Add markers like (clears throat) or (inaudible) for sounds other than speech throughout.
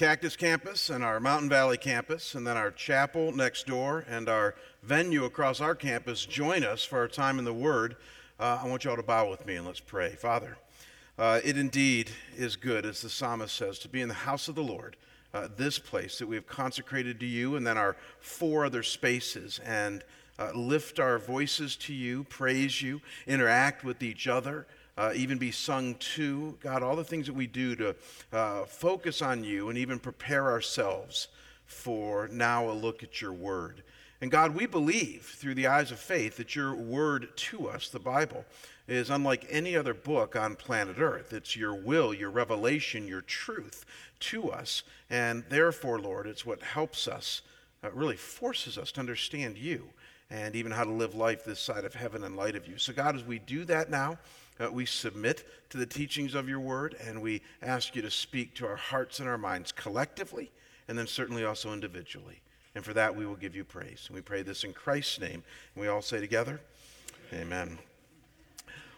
Cactus campus and our Mountain Valley campus, and then our chapel next door and our venue across our campus join us for our time in the Word, uh, I want you all to bow with me and let's pray. Father, uh, it indeed is good, as the psalmist says, to be in the house of the Lord, uh, this place that we have consecrated to you, and then our four other spaces, and uh, lift our voices to you, praise you, interact with each other uh, even be sung to. God, all the things that we do to uh, focus on you and even prepare ourselves for now a look at your word. And God, we believe through the eyes of faith that your word to us, the Bible, is unlike any other book on planet Earth. It's your will, your revelation, your truth to us. And therefore, Lord, it's what helps us, uh, really forces us to understand you and even how to live life this side of heaven in light of you. So, God, as we do that now, uh, we submit to the teachings of your word and we ask you to speak to our hearts and our minds collectively and then certainly also individually. And for that, we will give you praise. And we pray this in Christ's name. And we all say together, Amen.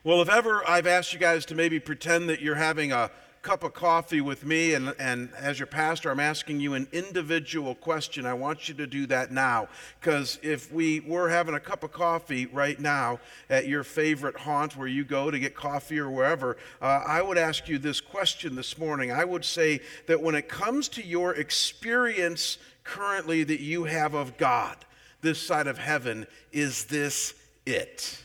Well, if ever I've asked you guys to maybe pretend that you're having a cup of coffee with me, and, and as your pastor, I'm asking you an individual question. I want you to do that now. Because if we were having a cup of coffee right now at your favorite haunt where you go to get coffee or wherever, uh, I would ask you this question this morning. I would say that when it comes to your experience currently that you have of God, this side of heaven, is this it?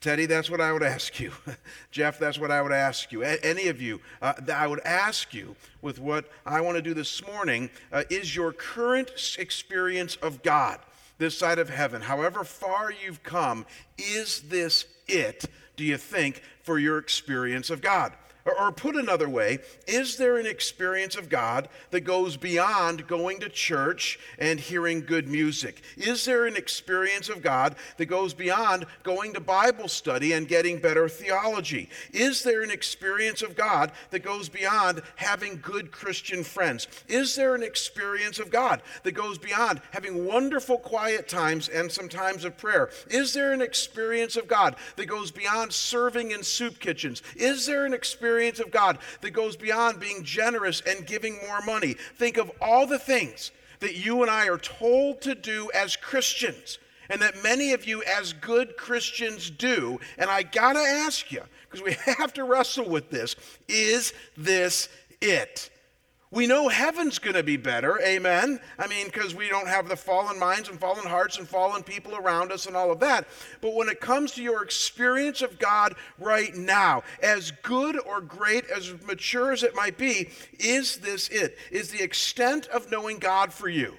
Teddy, that's what I would ask you. (laughs) Jeff, that's what I would ask you. A- any of you, uh, I would ask you with what I want to do this morning uh, is your current experience of God, this side of heaven, however far you've come, is this it, do you think, for your experience of God? Or, put another way, is there an experience of God that goes beyond going to church and hearing good music? Is there an experience of God that goes beyond going to Bible study and getting better theology? Is there an experience of God that goes beyond having good Christian friends? Is there an experience of God that goes beyond having wonderful quiet times and some times of prayer? Is there an experience of God that goes beyond serving in soup kitchens? Is there an experience experience of God that goes beyond being generous and giving more money. Think of all the things that you and I are told to do as Christians and that many of you as good Christians do. And I got to ask you, because we (laughs) have to wrestle with this is this it? We know heaven's going to be better, amen? I mean, because we don't have the fallen minds and fallen hearts and fallen people around us and all of that. But when it comes to your experience of God right now, as good or great, as mature as it might be, is this it? Is the extent of knowing God for you?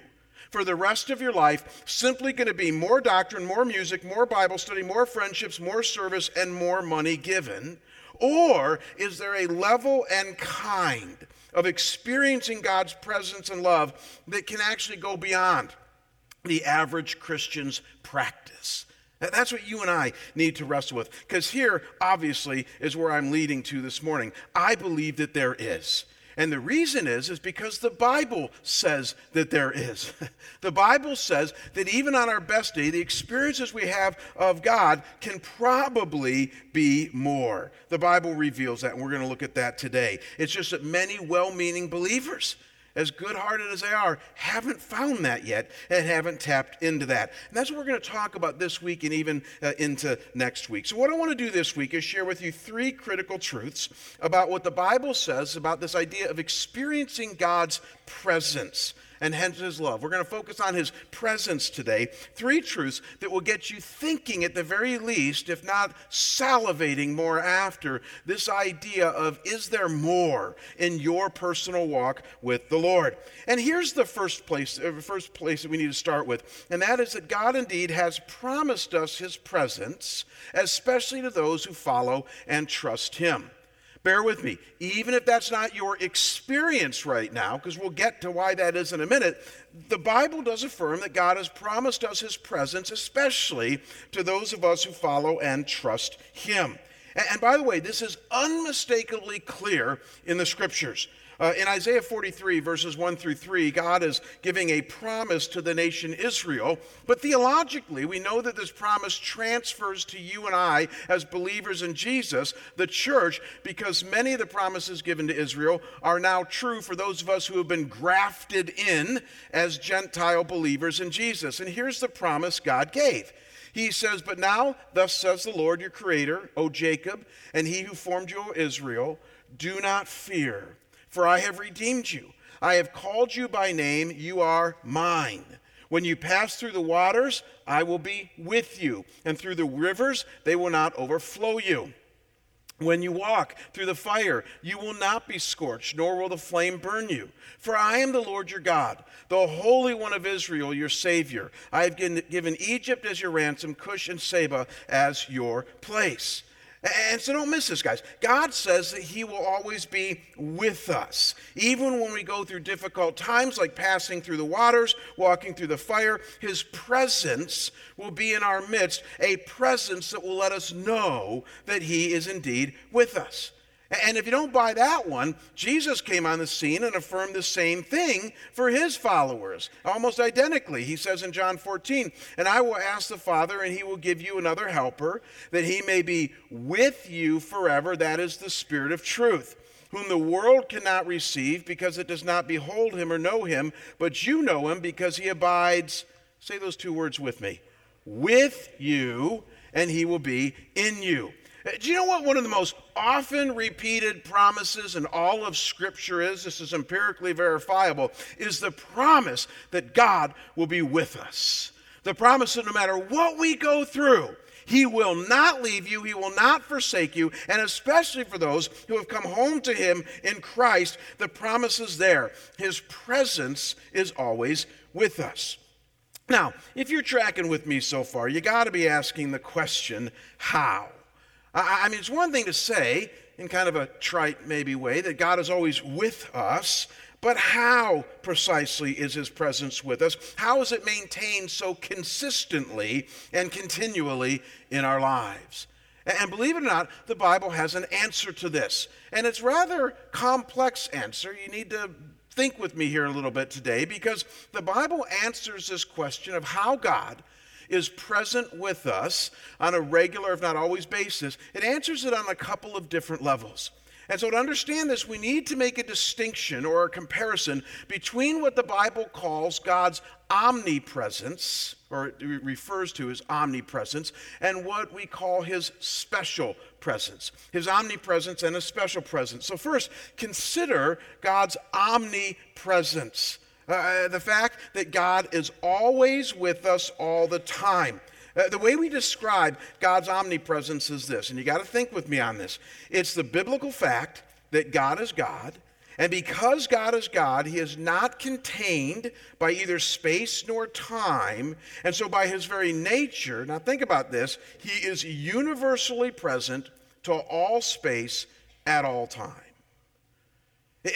For the rest of your life, simply going to be more doctrine, more music, more Bible study, more friendships, more service, and more money given? Or is there a level and kind of experiencing God's presence and love that can actually go beyond the average Christian's practice. That's what you and I need to wrestle with. Because here, obviously, is where I'm leading to this morning. I believe that there is. And the reason is is because the Bible says that there is. (laughs) the Bible says that even on our best day, the experiences we have of God can probably be more. The Bible reveals that, and we're going to look at that today. It's just that many well-meaning believers as good hearted as they are, haven't found that yet and haven't tapped into that. And that's what we're going to talk about this week and even uh, into next week. So, what I want to do this week is share with you three critical truths about what the Bible says about this idea of experiencing God's presence and hence his love. We're going to focus on his presence today. Three truths that will get you thinking at the very least, if not salivating more after, this idea of is there more in your personal walk with the Lord? And here's the first place, uh, first place that we need to start with, and that is that God indeed has promised us his presence, especially to those who follow and trust him. Bear with me. Even if that's not your experience right now, because we'll get to why that is in a minute, the Bible does affirm that God has promised us his presence, especially to those of us who follow and trust him. And, by the way, this is unmistakably clear in the scriptures. Uh, in Isaiah 43, verses 1 through 3, God is giving a promise to the nation Israel. But theologically, we know that this promise transfers to you and I as believers in Jesus, the church, because many of the promises given to Israel are now true for those of us who have been grafted in as Gentile believers in Jesus. And here's the promise God gave. He says, But now, thus says the Lord your Creator, O Jacob, and he who formed you, O Israel, do not fear for I have redeemed you. I have called you by name, you are mine. When you pass through the waters, I will be with you, and through the rivers, they will not overflow you. When you walk through the fire, you will not be scorched, nor will the flame burn you. For I am the Lord your God, the Holy One of Israel, your Savior. I have given Egypt as your ransom, Cush and Seba as your place. And so don't miss this, guys. God says that He will always be with us. Even when we go through difficult times, like passing through the waters, walking through the fire, His presence will be in our midst, a presence that will let us know that He is indeed with us. And if you don't buy that one, Jesus came on the scene and affirmed the same thing for his followers, almost identically. He says in John 14, And I will ask the Father, and he will give you another helper, that he may be with you forever. That is the Spirit of truth whom the world cannot receive because it does not behold him or know him, but you know him because he abides, say those two words with me, with you, and he will be in you. Do you know what one of the most often repeated promises in all of Scripture is? This is empirically verifiable, is the promise that God will be with us. The promise that no matter what we go through, he will not leave you, He will not forsake you, and especially for those who have come home to Him in Christ, the promise is there. His presence is always with us. Now, if you're tracking with me so far, you got to be asking the question how? I, I mean, it's one thing to say, in kind of a trite, maybe way, that God is always with us, but how precisely is his presence with us? How is it maintained so consistently and continually in our lives? And believe it or not, the Bible has an answer to this. And it's rather complex answer. You need to think with me here a little bit today because the Bible answers this question of how God is present with us on a regular, if not always, basis, it answers it on a couple of different levels. And so, to understand this, we need to make a distinction or a comparison between what the Bible calls God's omnipresence, or it refers to as omnipresence, and what we call his special presence. His omnipresence and his special presence. So, first, consider God's omnipresence. Uh, the fact that God is always with us all the time. Uh, the way we describe God's omnipresence is this, and you got to think with me on this. It's the biblical fact that God is God, and because God is God, He is not contained by either space nor time, and so by His very nature, now think about this, He is universally present to all space at all time.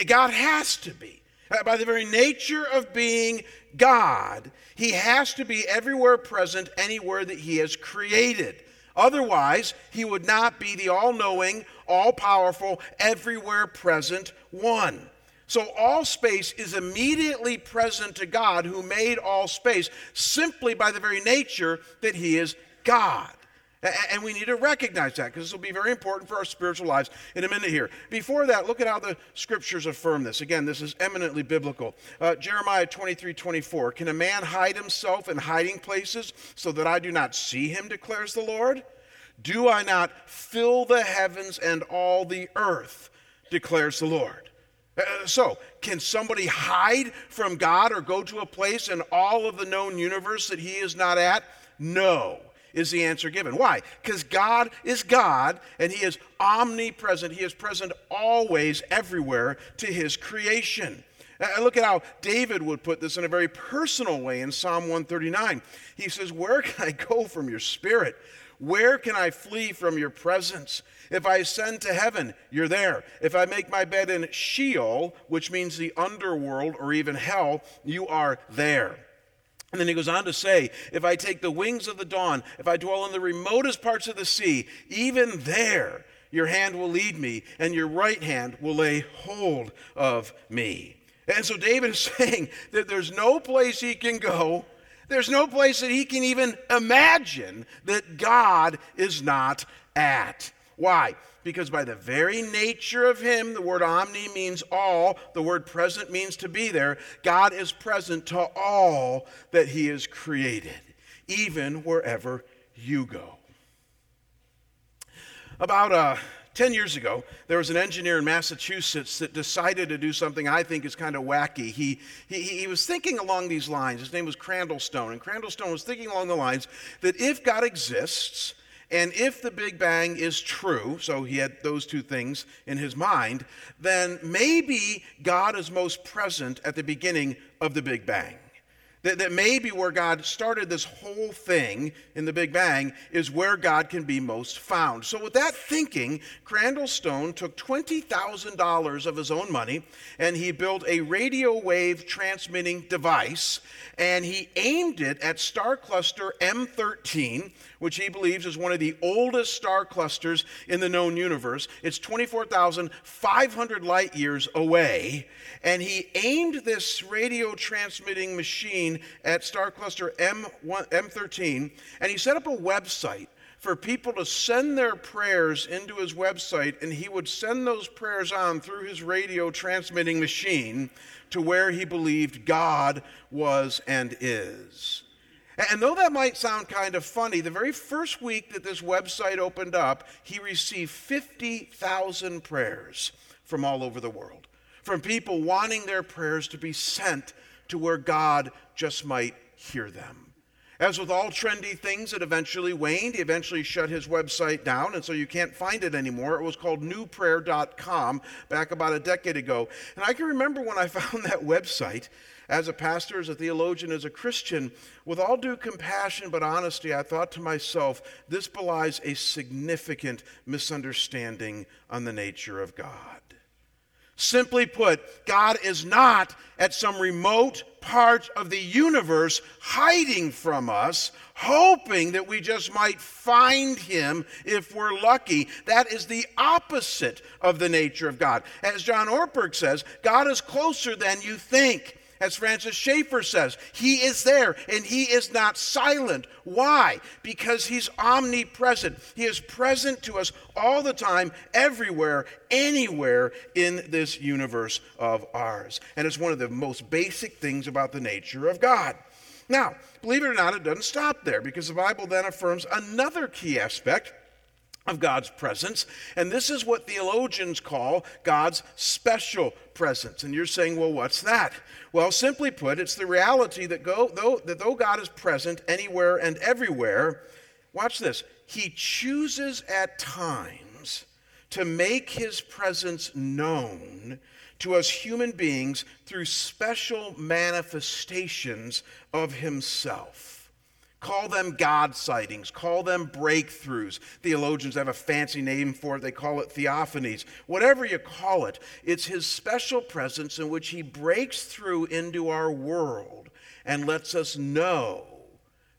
God has to be. Uh, by the very nature of being God, he has to be everywhere present, anywhere that he has created. Otherwise, he would not be the all knowing, all powerful, everywhere present one. So, all space is immediately present to God who made all space simply by the very nature that he is God. And we need to recognize that because this will be very important for our spiritual lives in a minute here. Before that, look at how the scriptures affirm this. Again, this is eminently biblical. Uh, Jeremiah 23 24. Can a man hide himself in hiding places so that I do not see him, declares the Lord? Do I not fill the heavens and all the earth, declares the Lord? Uh, so, can somebody hide from God or go to a place in all of the known universe that he is not at? No is the answer given. Why? Because God is God and He is omnipresent. He is present always, everywhere to His creation. And look at how David would put this in a very personal way in Psalm 139. He says, Where can I go from your spirit? Where can I flee from your presence? If I ascend to heaven, you're there. If I make my bed in Sheol, which means the underworld or even hell, you are there. And then he goes on to say, If I take the wings of the dawn, if I dwell in the remotest parts of the sea, even there your hand will lead me, and your right hand will lay hold of me. And so David is (laughs) saying that there's no place he can go, there's no place that he can even imagine that God is not at. Why? Because by the very nature of him, the word omni means all, the word present means to be there. God is present to all that he has created, even wherever you go. About uh, 10 years ago, there was an engineer in Massachusetts that decided to do something I think is kind of wacky. He, he, he was thinking along these lines. His name was Crandall Stone. And Crandall Stone was thinking along the lines that if God exists, and if the Big Bang is true, so he had those two things in his mind, then maybe God is most present at the beginning of the Big Bang. That, that maybe where God started this whole thing in the Big Bang is where God can be most found. So, with that thinking, Crandall Stone took $20,000 of his own money and he built a radio wave transmitting device and he aimed it at star cluster M13, which he believes is one of the oldest star clusters in the known universe. It's 24,500 light years away. And he aimed this radio transmitting machine at star cluster M1, M13, and he set up a website for people to send their prayers into his website, and he would send those prayers on through his radio transmitting machine to where he believed God was and is. And though that might sound kind of funny, the very first week that this website opened up, he received 50,000 prayers from all over the world, from people wanting their prayers to be sent to where God just might hear them. As with all trendy things, it eventually waned. He eventually shut his website down, and so you can't find it anymore. It was called newprayer.com back about a decade ago. And I can remember when I (laughs) found that website as a pastor, as a theologian, as a Christian, with all due compassion but honesty, I thought to myself, this belies a significant misunderstanding on the nature of God. Simply put, God is not at some remote part of the universe hiding from us, hoping that we just might find him if we're lucky. That is the opposite of the nature of God. As John Ortberg says, God is closer than you think. As Francis Schaeffer says, He is there and He is not silent. Why? Because He's omnipresent. He is present to us all the time, everywhere, anywhere in this universe of ours. And it's one of the most basic things about the nature of God. Now, believe it or not, it doesn't stop there because the Bible then affirms another key aspect of God's presence. And this is what theologians call God's special presence. And you're saying, well, what's that? Well, simply put, it's the reality that, go, though, that though God is present anywhere and everywhere, watch this, he chooses at times to make his presence known to us human beings through special manifestations of himself. Call them God sightings. Call them breakthroughs. Theologians have a fancy name for it. They call it theophanies. Whatever you call it, it's His special presence in which He breaks through into our world and lets us know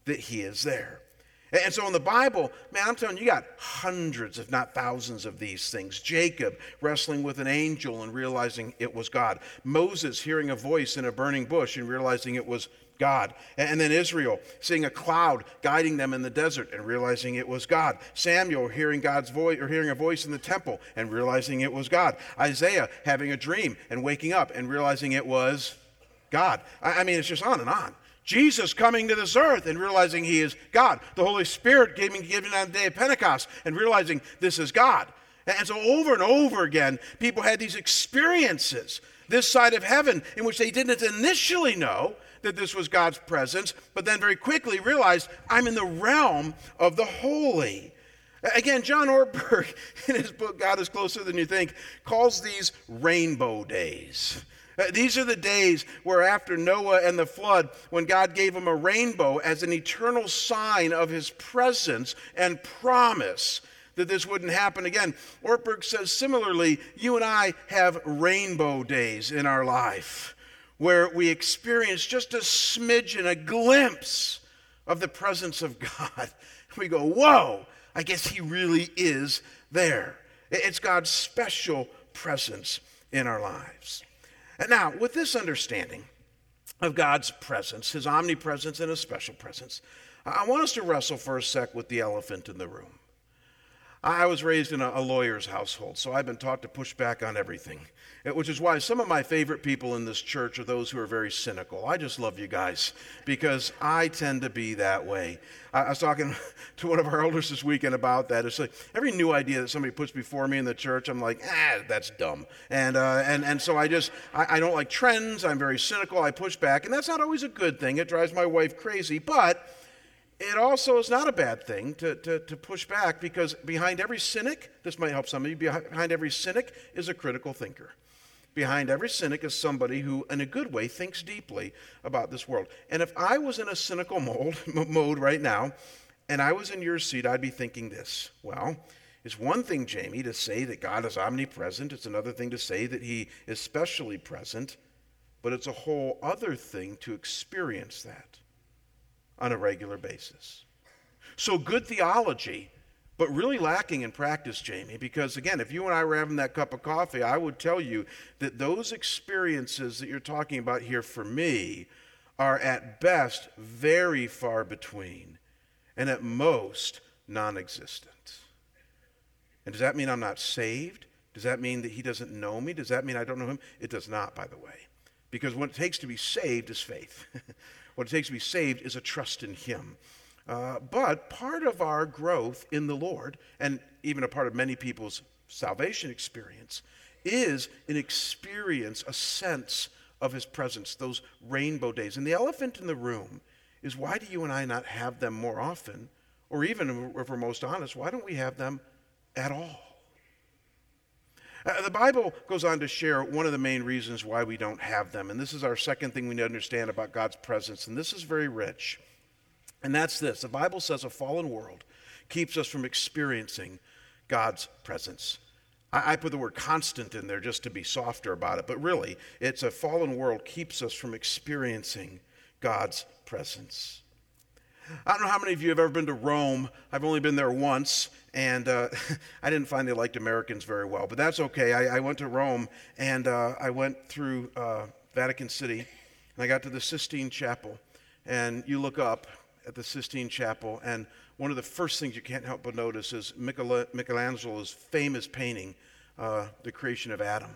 that He is there. And so in the Bible, man, I'm telling you, you got hundreds, if not thousands, of these things. Jacob wrestling with an angel and realizing it was God. Moses hearing a voice in a burning bush and realizing it was God. And then Israel seeing a cloud guiding them in the desert and realizing it was God. Samuel hearing God's voice or hearing a voice in the temple and realizing it was God. Isaiah having a dream and waking up and realizing it was God. I mean, it's just on and on. Jesus coming to this earth and realizing he is God. The Holy Spirit giving, given on the day of Pentecost and realizing this is God. And so over and over again, people had these experiences this side of heaven in which they didn't initially know that this was God's presence, but then very quickly realized I'm in the realm of the holy. Again, John Ortberg, (laughs) in his book, God is Closer Than You Think, calls these rainbow days. Uh, these are the days where, after Noah and the flood, when God gave him a rainbow as an eternal sign of his presence and promise that this wouldn't happen again. Ortberg says similarly, you and I have rainbow days in our life where we experience just a smidgen, a glimpse of the presence of God. (laughs) We go, whoa, I guess He really is there. It's God's special presence in our lives. Now, with this understanding of God's presence, His omnipresence and His special presence, I want us to wrestle for a sec with the elephant in the room. I was raised in a, lawyer's household, so I've been taught to push back on everything, eh, which is why some of my favorite people in this church are those who are very cynical. I just love you guys because I tend to be that way. I, was talking (laughs) to one of our elders this weekend about that. It's like every new idea that somebody puts before me in the church, I'm like, ah, that's dumb. And, uh, and, and so I just, I, I don't like trends. I'm very cynical. I push back. And that's not always a good thing. It drives my wife crazy. But it also is not a bad thing to, to, to, push back because behind every cynic, this might help some of you, behind every cynic is a critical thinker. Behind every cynic is somebody who, in a good way, thinks deeply about this world. And if I was in a cynical (laughs) mode, mode right now, and I was in your seat, I'd be thinking this well, it's one thing, Jamie, to say that God is omnipresent, it's another thing to say that He is specially present, but it's a whole other thing to experience that on a regular basis. So, good theology, but really lacking in practice, Jamie, because again, if you and I were having that cup of coffee, I would tell you that those experiences that you're talking about here for me are at best very far between and at most non existent. And does that mean I'm not saved? Does that mean that he doesn't know me? Does that mean I don't know him? It does not, by the way. Because what it takes to be saved is faith. (laughs) What it takes to be saved is a trust in Him. Uh, but part of our growth in the Lord, and even a part of many people's salvation experience, is an experience, a sense of His presence, those rainbow days. And the elephant in the room is why do you and I not have them more often? Or even, if we're most honest, why don't we have them at all? Uh, the Bible goes on to share one of the main reasons why we don't have them. And this is our second thing we need to understand about God's presence. And this is very rich. And that's this the Bible says a fallen world keeps us from experiencing God's presence. I, I put the word constant in there just to be softer about it, but really, it's a fallen world keeps us from experiencing God's presence. I don't know how many of you have ever been to Rome. I've only been there once, and uh, (laughs) I didn't find they liked Americans very well, but that's okay. I, I went to Rome, and uh, I went through uh, Vatican City, and I got to the Sistine Chapel. And you look up at the Sistine Chapel, and one of the first things you can't help but notice is Michelangelo's famous painting, uh, The Creation of Adam.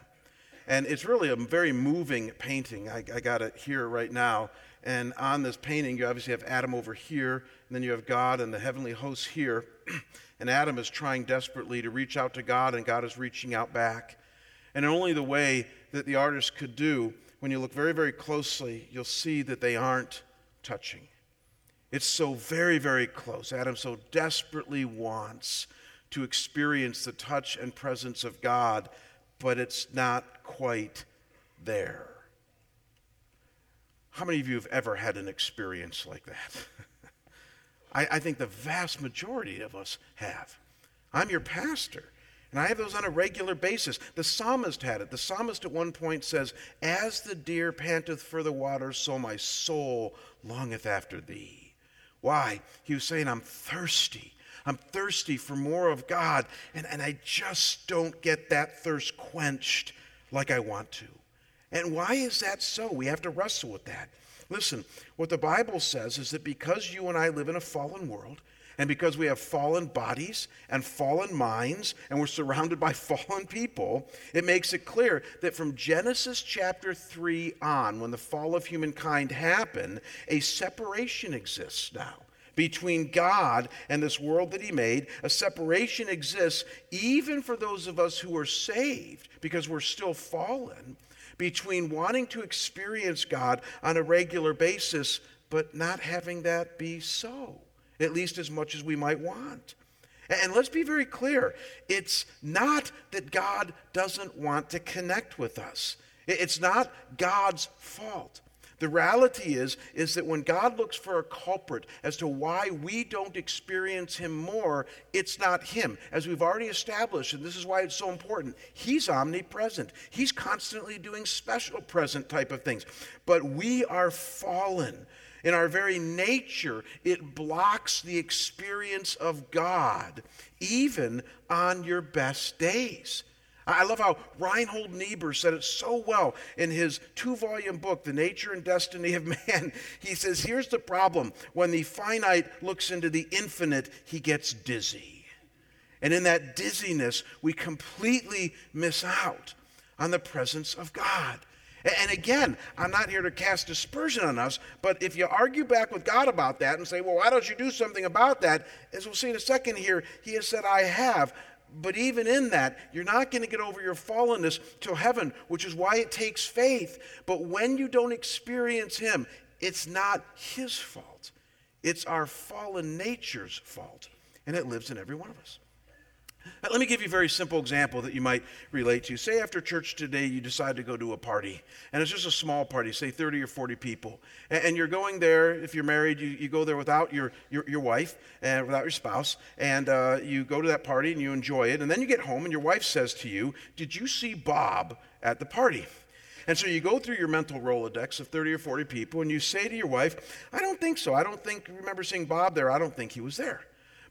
And it's really a very moving painting. I, I got it here right now. And on this painting, you obviously have Adam over here, and then you have God and the heavenly hosts here. (clears throat) and Adam is trying desperately to reach out to God, and God is reaching out back. And only the way that the artist could do, when you look very, very closely, you'll see that they aren't touching. It's so very, very close. Adam so desperately wants to experience the touch and presence of God, but it's not quite there. How many of you have ever had an experience like that? (laughs) I, I think the vast majority of us have. I'm your pastor. And I have those on a regular basis. The psalmist had it. The psalmist at one point says, As the deer panteth for the water, so my soul longeth after thee. Why? He was saying, I'm thirsty. I'm thirsty for more of God, and, and I just don't get that thirst quenched like I want to. And why is that so? We have to wrestle with that. Listen, what the Bible says is that because you and I live in a fallen world, and because we have fallen bodies and fallen minds, and we're surrounded by (laughs) fallen people, it makes it clear that from Genesis chapter 3 on, when the fall of humankind happened, a separation exists now between God and this world that He made. A separation exists even for those of us who are saved because we're still fallen between wanting to experience God on a regular basis, but not having that be so, at least as much as we might want. And let's be very clear it's not that God doesn't want to connect with us, it's not God's fault. The reality is, is that when God looks for a culprit as to why we don't experience Him more, it's not Him. As we've already established, and this is why it's so important, He's omnipresent. He's constantly doing special present type of things. But we are fallen. In our very nature, it blocks the experience of God, even on your best days. I love how Reinhold Niebuhr said it so well in his two volume book, The Nature and Destiny of (laughs) Man. He says, Here's the problem when the finite looks into the infinite, he gets dizzy. And in that dizziness, we completely miss out on the presence of God. And again, I'm not here to cast dispersion on us, but if you argue back with God about that and say, well, why don't you do something about that? As we'll see in a second here, He has said, I have. But even in that, you're not going to get over your fallenness till heaven, which is why it takes faith. But when you don't experience Him, it's not His fault, it's our fallen nature's fault. And it lives in every one of us. Let me give you a very simple example that you might relate to. Say after church today, you decide to go to a party, and it's just a small party, say 30 or 40 people. And you're going there, if you're married, you, you go there without your, your, your wife and without your spouse, and uh, you go to that party and you enjoy it. And then you get home, and your wife says to you, Did you see Bob at the party? And so you go through your mental Rolodex of 30 or 40 people, and you say to your wife, I don't think so. I don't think, remember seeing Bob there. I don't think he was there.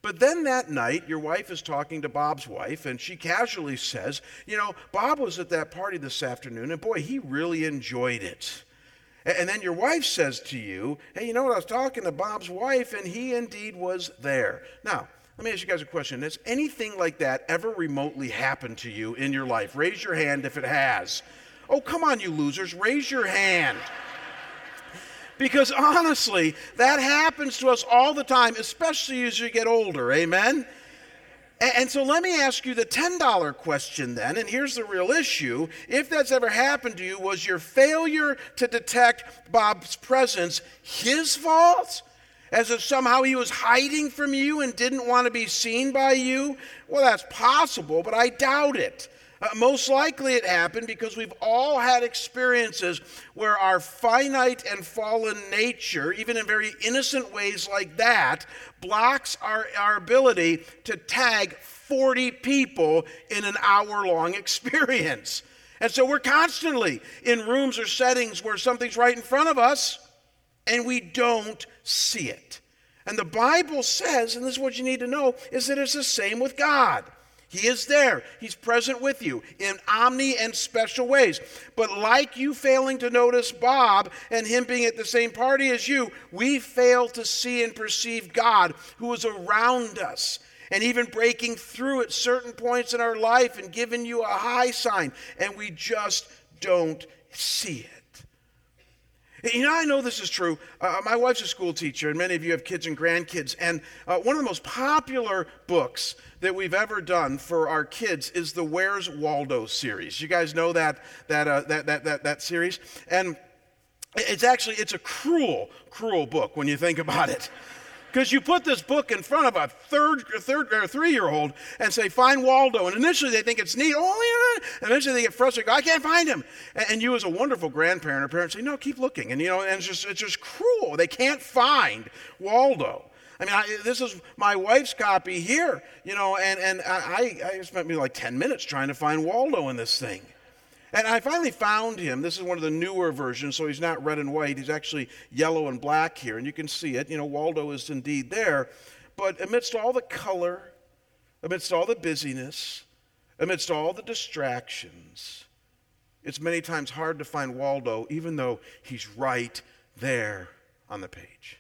But then that night, your wife is talking to Bob's wife, and she casually says, You know, Bob was at that party this afternoon, and boy, he really enjoyed it. And then your wife says to you, Hey, you know what? I was talking to Bob's wife, and he indeed was there. Now, let me ask you guys a question. Has anything like that ever remotely happened to you in your life? Raise your hand if it has. Oh, come on, you losers, raise your hand. Because honestly, that happens to us all the time, especially as you get older. Amen? And so let me ask you the $10 question then, and here's the real issue. If that's ever happened to you, was your failure to detect Bob's presence his fault? As if somehow he was hiding from you and didn't want to be seen by you? Well, that's possible, but I doubt it. Uh, most likely it happened because we've all had experiences where our finite and fallen nature, even in very innocent ways like that, blocks our, our ability to tag 40 people in an hour long (laughs) experience. And so we're constantly in rooms or settings where something's right in front of us and we don't see it. And the Bible says, and this is what you need to know, is that it's the same with God. He is there. He's present with you in omni and special ways. But like you failing to notice Bob and him being at the same party as you, we fail to see and perceive God who is around us and even breaking through at certain points in our life and giving you a high sign, and we just don't see it. You know, I know this is true. Uh, my wife's a school teacher, and many of you have kids and grandkids. And uh, one of the most popular books that we've ever done for our kids is the Where's Waldo series. You guys know that that uh, that, that that that series, and it's actually it's a cruel, cruel book when you think about it. Because you put this book in front of a third, third or three year old and say, Find Waldo. And initially they think it's neat. Oh, yeah. And eventually they get frustrated. I can't find him. And, and, you, as a wonderful grandparent or parent, say, No, keep looking. And, you know, and it's just, it's just cruel. They can't find Waldo. I mean, I, this is my wife's copy here, you know, and, and I, I spent me like 10 minutes trying to find Waldo in this thing. And I finally found him. This is one of the newer versions, so he's not red and white. He's actually yellow and black here, and you can see it. You know, Waldo is indeed there. But amidst all the color, amidst all the busyness, amidst all the distractions, it's many times hard to find Waldo, even though he's right there on the page.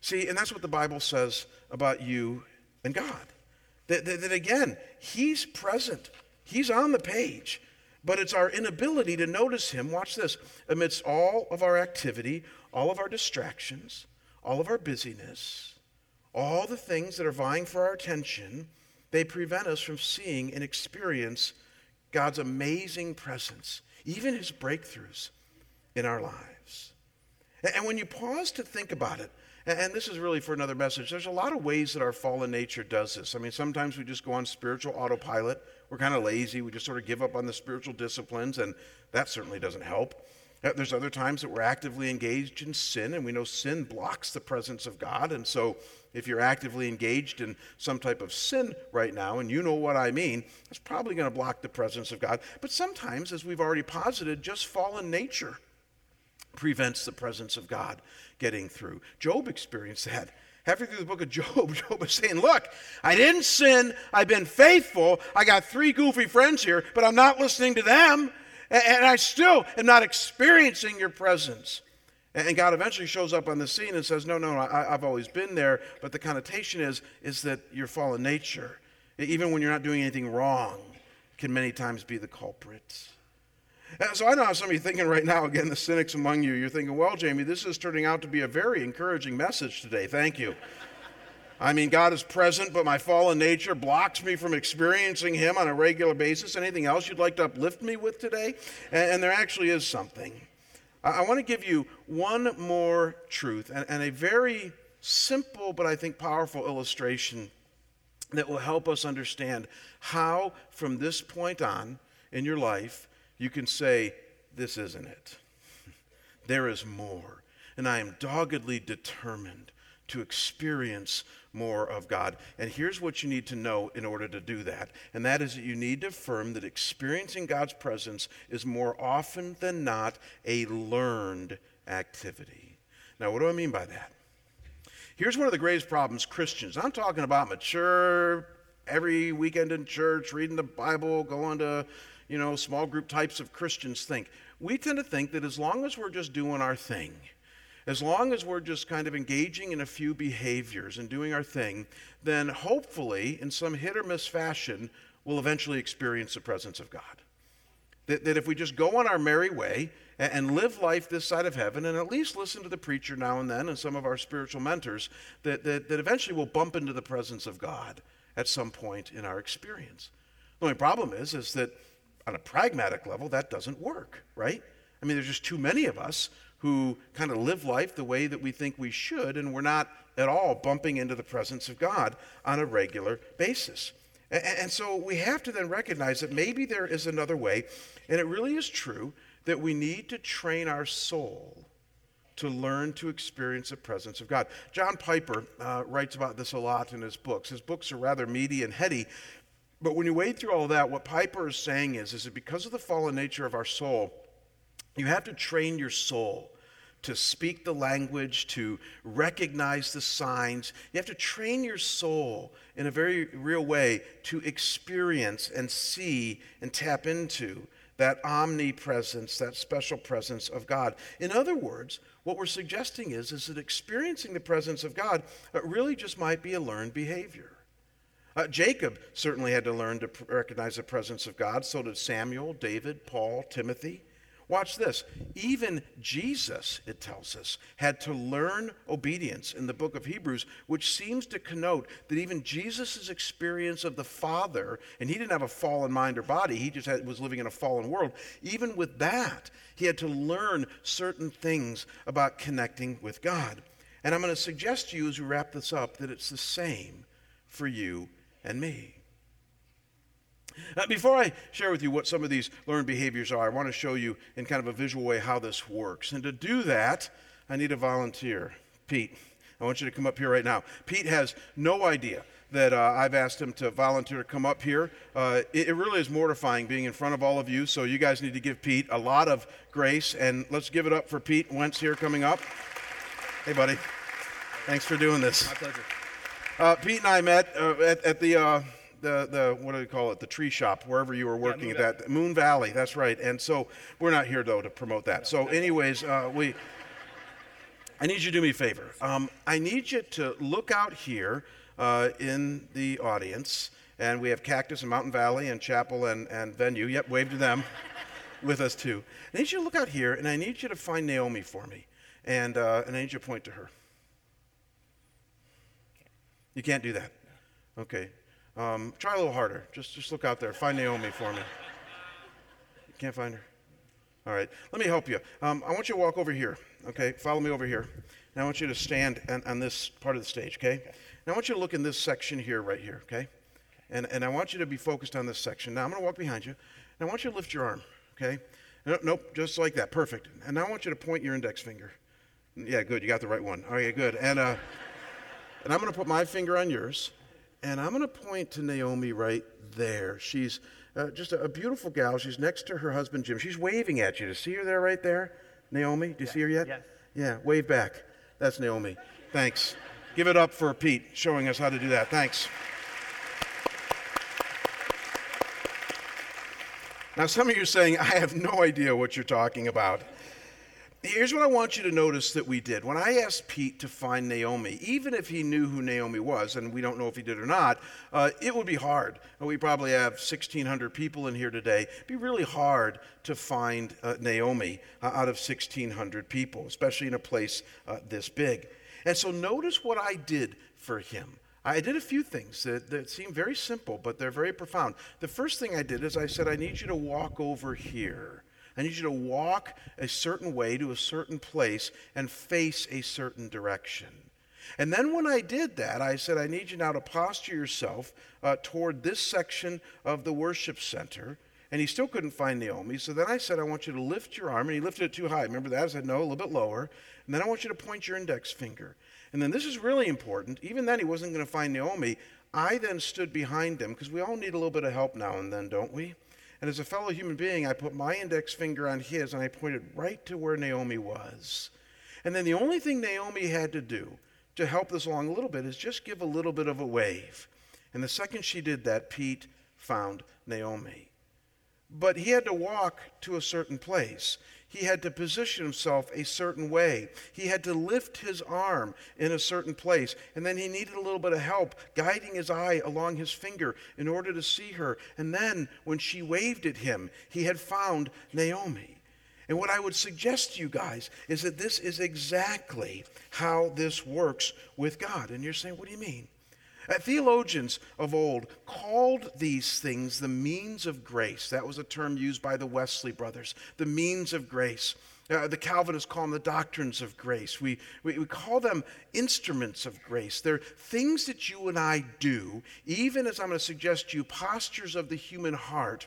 See, and that's what the Bible says about you and God. That, that, that again, he's present, he's on the page. But it's our inability to notice Him, watch this, amidst all of our activity, all of our distractions, all of our busyness, all the things that are vying for our attention, they prevent us from seeing and experience God's amazing presence, even His breakthroughs in our lives. And when you pause to think about it, and this is really for another message. There's a lot of ways that our fallen nature does this. I mean, sometimes we just go on spiritual autopilot. We're kind of lazy. We just sort of give up on the spiritual disciplines, and that certainly doesn't help. Uh, There's other times that we're actively engaged in sin, and we know sin blocks the presence of God. And so, if you're actively engaged in some type of sin right now, and you know what I mean, it's probably going to block the presence of God. But sometimes, as we've already posited, just fallen nature prevents the presence of God getting through. Job experienced that. Halfway through the book of Job, (laughs) Job is saying, Look, I didn't sin. I've been faithful. I got three goofy friends here, but I'm not listening to them. And, I still am not experiencing your presence. And, God eventually shows up on the scene and says, No, no, I, I've always been there. But the connotation is, is that your fallen nature, even when you're not doing anything wrong, can many times be the culprit. And so I know some of you thinking right now, again, the cynics among you, you're thinking, well, Jamie, this is turning out to be a very encouraging message today. Thank you. I mean, God is present, but my fallen nature blocks me from experiencing Him on a regular basis. Anything else you'd like to uplift me with today? And, and there actually is something. I, I want to give you one more truth and, and a very simple, but I think powerful illustration that will help us understand how, from this point on in your life, you can say, This isn't it. (laughs) There is more. And I am doggedly determined to experience more of God. And here's what you need to know in order to do that. And that is that you need to affirm that experiencing God's presence is more often than not a learned activity. Now, what do I mean by that? Here's one of the greatest problems Christians, I'm talking about mature, every weekend in church, reading the Bible, going to you know, small group types of Christians think. We tend to think that as long as we're just doing our thing, as long as we're just kind of engaging in a few behaviors and doing our thing, then hopefully, in some hit or miss fashion, we'll eventually experience the presence of God. That, that if we just go on our merry way and, and live life this side of heaven and at least listen to the preacher now and then and some of our spiritual mentors, that, that, that eventually we'll bump into the presence of God at some point in our experience. The only problem is, is that on a pragmatic level, that doesn't work, right? I mean, there's just too many of us who kind of live life the way that we think we should, and we're not at all bumping into the presence of God on a regular basis. And, and so we have to then recognize that maybe there is another way, and it really is true that we need to train our soul to learn to experience the presence of God. John Piper uh, writes about this a lot in his books. His books are rather meaty and heady, but when you wade through all that, what Piper is saying is, is that because of the fallen nature of our soul, you have to train your soul to speak the language, to recognize the signs. You have to train your soul in a very real way to experience and see and tap into that omnipresence, that special presence of God. In other words, what we're suggesting is, is that experiencing the presence of God really just might be a learned behavior. Uh, Jacob certainly had to learn to pr- recognize the presence of God. So did Samuel, David, Paul, Timothy. Watch this. Even Jesus, it tells us, had to learn obedience in the book of Hebrews, which seems to connote that even Jesus' experience of the Father, and he didn't have a fallen mind or body, he just had, was living in a fallen world. Even with that, he had to learn certain things about connecting with God. And I'm going to suggest to you as we wrap this up that it's the same for you and me. Now, before I share with you what some of these learned behaviors are, I want to show you in kind of a visual way how this works. And to do that, I need a volunteer. Pete, I want you to come up here right now. Pete has no idea that uh, I've asked him to volunteer to come up here. Uh, it, it, really is mortifying being in front of all of you, so you guys need to give Pete a lot of grace. And let's give it up for Pete Wentz here coming up. Hey, buddy. Thanks for doing this. My pleasure. Uh, Pete and I met uh, at, at, the, uh, the, the, what do they call it, the tree shop, wherever you were working yeah, at that. Moon Valley, that's right. And so we're not here, though, to promote that. So, anyways, uh, we, I need you to do me a favor. Um, I need you to look out here uh, in the audience, and we have Cactus and Mountain Valley and Chapel and, and Venue. Yep, wave to them (laughs) with us, too. I need you to look out here, and I need you to find Naomi for me. And, uh, and I need you to point to her. You can't do that. Okay. Um, try a little harder. Just, just look out there. Find Naomi for me. You can't find her? All right. Let me help you. Um, I want you to walk over here. Okay. Follow me over here. Now I want you to stand on, on this part of the stage. Okay. Now I want you to look in this section here, right here. Okay. And, and I want you to be focused on this section. Now I'm going to walk behind you. And I want you to lift your arm. Okay. No, nope, just like that. Perfect. And now I want you to point your index finger. Yeah, good. You got the right one. Okay, good. And, uh, and I'm going to put my finger on yours, and I'm going to point to Naomi right there. She's uh, just a, a, beautiful gal. She's next to her husband, Jim. She's waving at you. Do you see her there right there? Naomi, do you yeah. see her yet? Yes. Yeah, wave back. That's Naomi. Thanks. Give it up for Pete showing us how to do that. Thanks. Now, some of you are saying, I have no idea what you're talking about. Here's what I want you to notice that we did. When I asked Pete to find Naomi, even if he knew who Naomi was, and we don't know if he did or not, uh, it would be hard. We probably have 1,600 people in here today. It'd be really hard to find uh, Naomi uh, out of 1,600 people, especially in a place uh, this big. And so notice what I did for him. I did a few things that, that seem very simple, but they're very profound. The first thing I did is I said, I need you to walk over here. I need you to walk a certain way to a certain place and face a certain direction. And then when I did that, I said, I need you now to posture yourself uh, toward this section of the worship center. And he still couldn't find Naomi. So then I said, I want you to lift your arm. And he lifted it too high. Remember that? I said, no, a little bit lower. And then I want you to point your index finger. And then this is really important. Even then, he wasn't going to find Naomi. I then stood behind him because we all need a little bit of help now and then, don't we? And as a fellow human being, I put my index finger on his and I pointed right to where Naomi was. And then the only thing Naomi had to do to help this along a little bit is just give a little bit of a wave. And the second she did that, Pete found Naomi. But he had to walk to a certain place. He had to position himself a certain way. He had to lift his arm in a certain place. And then he needed a little bit of help guiding his eye along his finger in order to see her. And then when she waved at him, he had found Naomi. And what I would suggest to you guys is that this is exactly how this works with God. And you're saying, what do you mean? Uh, theologians of old called these things the means of grace. That was a term used by the Wesley brothers, the means of grace. Uh, the Calvinists call them the doctrines of grace. We, we, we call them instruments of grace. They're things that you and I do, even as I'm going to suggest to you, postures of the human heart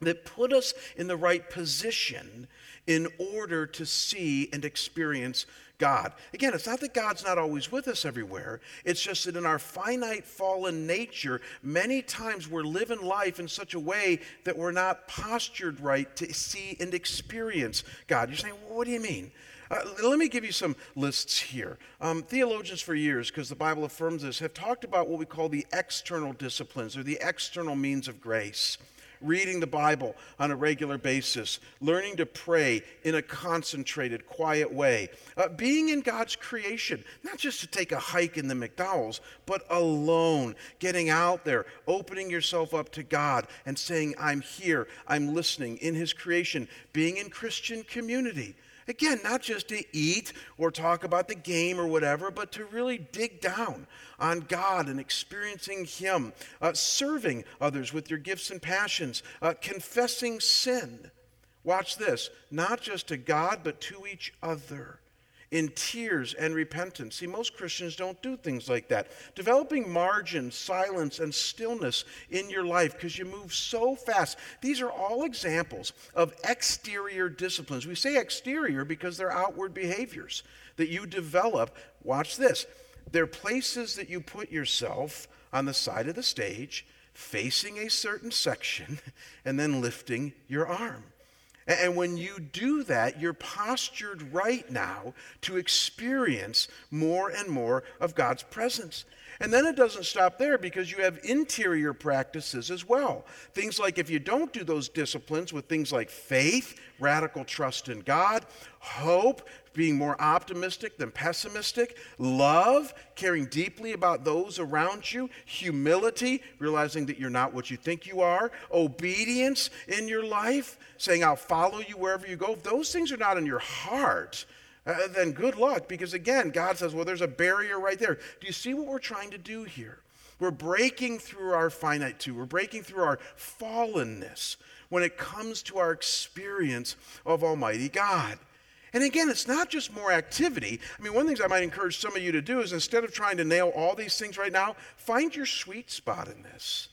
that put us in the right position in order to see and experience God. Again, it's not that God's not always with us everywhere. It's just that in our finite fallen nature, many times we're living life in such a way that we're not postured right to see and experience God. You're saying, well, what do you mean? Uh, let me give you some lists here. Um, theologians, for years, because the Bible affirms this, have talked about what we call the external disciplines or the external means of grace reading the Bible on a regular basis, learning to pray in a concentrated, quiet way, uh, being in God's creation, not just to take a hike in the McDowell's, but alone, getting out there, opening yourself up to God and saying, I'm here, I'm listening in His creation, being in Christian community. Again, not just to eat or talk about the game or whatever, but to really dig down on God and experiencing Him, uh, serving others with your gifts and passions, uh, confessing sin. Watch this, not just to God, but to each other in tears and repentance. See, most Christians don't do things like that. Developing margin, silence, and stillness in your life because you move so fast. These are all examples of exterior disciplines. We say exterior because they're outward behaviors that you develop. Watch this. They're places that you put yourself on the side of the stage, facing a certain section, (laughs) and then lifting your arm. And when you do that, you're postured right now to experience more and more of God's presence. And then it doesn't stop there because you have interior practices as well. Things like if you don't do those disciplines with things like faith, radical trust in God, hope, being more optimistic than pessimistic, love, caring deeply about those around you, humility, realizing that you're not what you think you are, obedience in your life, saying, I'll follow you wherever you go. If those things are not in your heart, uh, then good luck because again, God says, well, there's a barrier right there. Do you see what we're trying to do here? We're breaking through our finite finitude, we're breaking through our fallenness when it comes to our experience of Almighty God. And again, it's not just more activity. I mean, one of the things I might encourage some of you to do is instead of trying to nail all these things right now, find your sweet spot in this.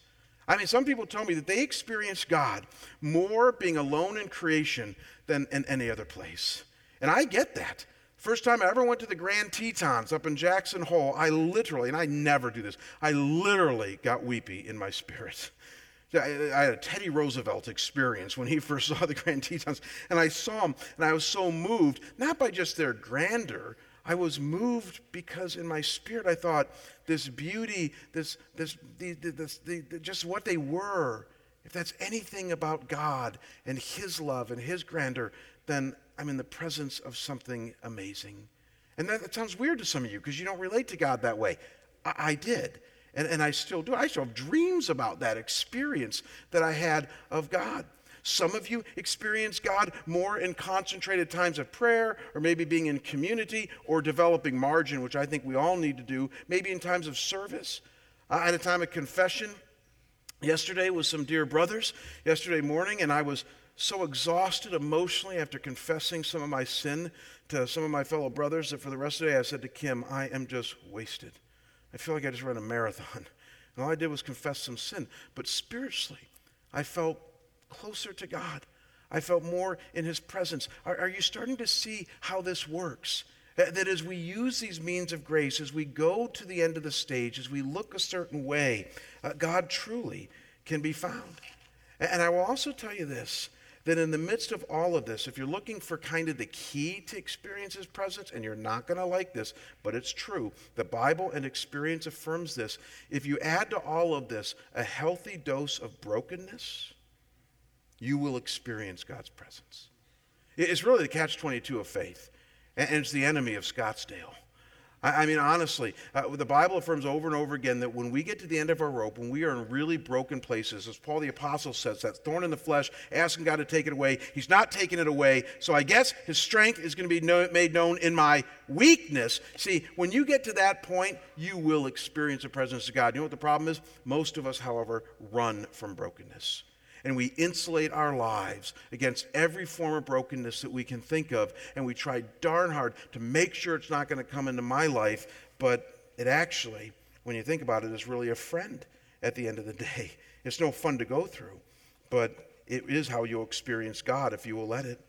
I mean, some people tell me that they experience God more being alone in creation than in any other place. And I get that. First time I ever went to the Grand Tetons up in Jackson Hole, I literally, and I never do this, I literally got weepy in my spirit. (laughs) I had a Teddy Roosevelt experience when he first (laughs) saw the Grand Tetons, and I saw them, and I was so moved, not by just their grandeur, I was moved because in my spirit I thought this beauty, this, this, the, this the, the, just what they were, if that's anything about God and His love and His grandeur, then I'm in the presence of something amazing. And that, that sounds weird to some of you because you don't relate to God that way. I, I did. And, and I still do. I still have dreams about that experience that I had of God. Some of you experience God more in concentrated times of prayer, or maybe being in community, or developing margin, which I think we all need to do, maybe in times of service. I had a time of confession yesterday with some dear brothers yesterday morning, and I was so exhausted emotionally after confessing some of my sin to some of my fellow brothers that for the rest of the day I said to Kim, I am just wasted. I feel like I just ran a marathon. And (laughs) all I did was confess some sin. But spiritually, I felt closer to God. I felt more in His presence. Are, are you starting to see how this works? That as we use these means of grace, as we go to the end of the stage, as we look a certain way, uh, God truly can be found. And I will also tell you this that in the midst of all of this, if you're looking for kind of the key to experience His presence, and you're not going to like this, but it's true, the Bible and experience affirms this. If you add to all of this a healthy dose of brokenness, you will experience God's presence. It's really the catch 22 of faith, and it's the enemy of Scottsdale. I, mean, honestly, uh, the Bible affirms over and over again that when we get to the end of our rope, when we are in really broken places, as Paul the Apostle says, that thorn in the flesh, asking God to take it away, He's not taking it away. So I guess His strength is going to be know, made known in my weakness. See, when you get to that point, you will experience the presence of God. You know what the problem is? Most of us, however, run from brokenness and we insulate our lives against every form of brokenness that we can think of, and we try darn hard to make sure it's not going to come into my life, but it actually, when you think about it, is really a friend at the end of the day. (laughs) It's no fun to go through, but it is how you'll experience God if you will let it.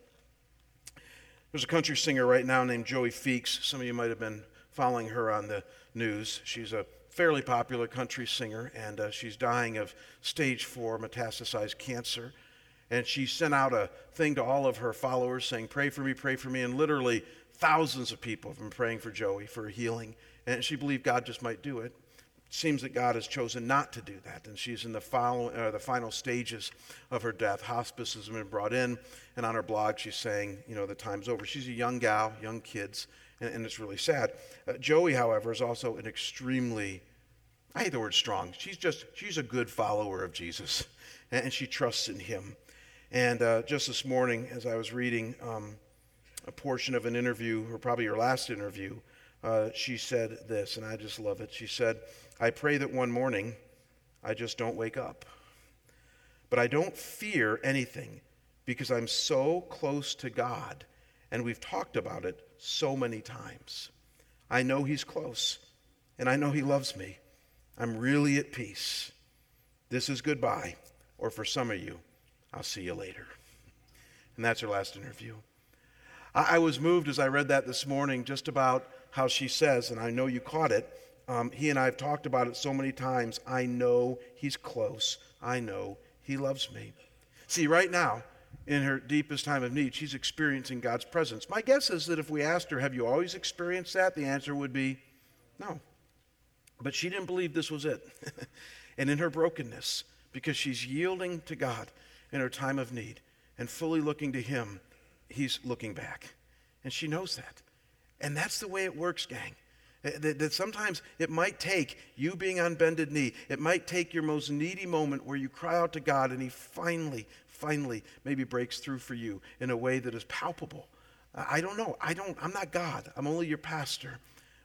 There's a country singer right now named Joey Feeks. Some of you might have been following her on the news. She's a fairly popular country singer, and uh, she's dying of stage four metastasized cancer. And she sent out a thing to all of her followers saying, Pray for me, pray for me. And literally thousands of people have been praying for Joey for healing. And she believed God just might do it. It seems that God has chosen not to do that. And she's in the, follow, uh, the final stages of her death. Hospice has been brought in. And on her blog, she's saying, You know, the time's over. She's a young gal, young kids and, and it's really sad. Uh, Joey, however, is also an extremely, I hate the word strong. She's just, she's a good follower of Jesus, and, (laughs) and she trusts in him. And uh, just this morning, as I was reading um, a portion of an interview, or probably her last interview, uh, she said this, and I just love it. She said, I pray that one morning I just don't wake up. But I don't fear anything because I'm so close to God, and we've talked about it so many times. I know He's close, and I know He loves me. I'm really at peace. This is goodbye, or for some of you, I'll see you later. And that's her last interview. I, I was moved as I read that this morning just about how she says, and I know you caught it. Um, he and I have talked about it so many times. I know He's close. I know He loves me. See, right now, in her deepest time of need, she's experiencing God's presence. My guess is that if we asked her, Have you always experienced that? the answer would be no. But she didn't believe this was it. (laughs) and in her brokenness, because she's yielding to God in her time of need and fully looking to Him, He's looking back. And she knows that. And that's the way it works, gang. Eh, that, that, sometimes it might take you being on bended knee. It might take your most needy moment where you cry out to God and He finally, finally maybe breaks through for you in a way that is palpable. I don't know. I don't, I'm not God. I'm only your pastor.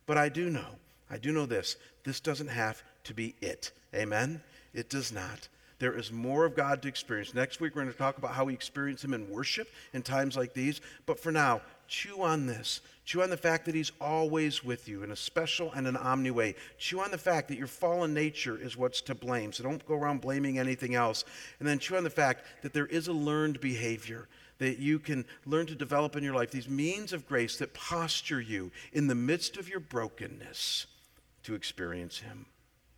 But I do know, I do know this. This doesn't have to be it. Amen? It does not. There is more of God to experience. Next week, we're going to talk about how we experience Him in worship in times like these. But for now, chew on this. Chew on the fact that He's always with you in a special and an omni way. Chew on the fact that your fallen nature is what's to blame. So don't go around blaming anything else. And then chew on the fact that there is a learned behavior that you can learn to develop in your life, these means of grace that posture you in the midst of your brokenness to experience Him.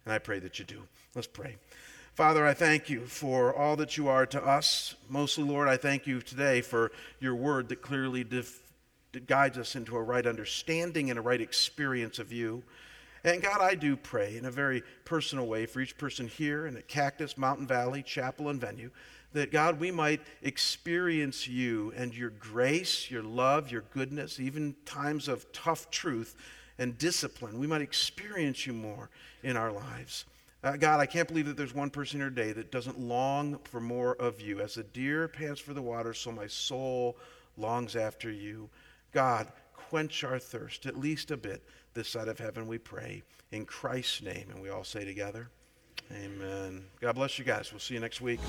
And I pray that you do. Let's pray. Father, I thank you for all that you are to us. Mostly, Lord, I thank you today for your word that clearly def- guides us into a right understanding and a right experience of you. And God, I do pray in a very personal way for each person here and at Cactus, Mountain Valley, Chapel, and Venue that God, we might experience you and your grace, your love, your goodness, even times of tough truth and discipline. We might experience you more in our lives. Uh, God, I can't believe that there's one person here today that doesn't long for more of you. As a deer pants for the water, so my soul longs after you. God, quench our thirst at least a bit this side of heaven, we pray. In Christ's name. And we all say together, Amen. God bless you guys. We'll see you next week.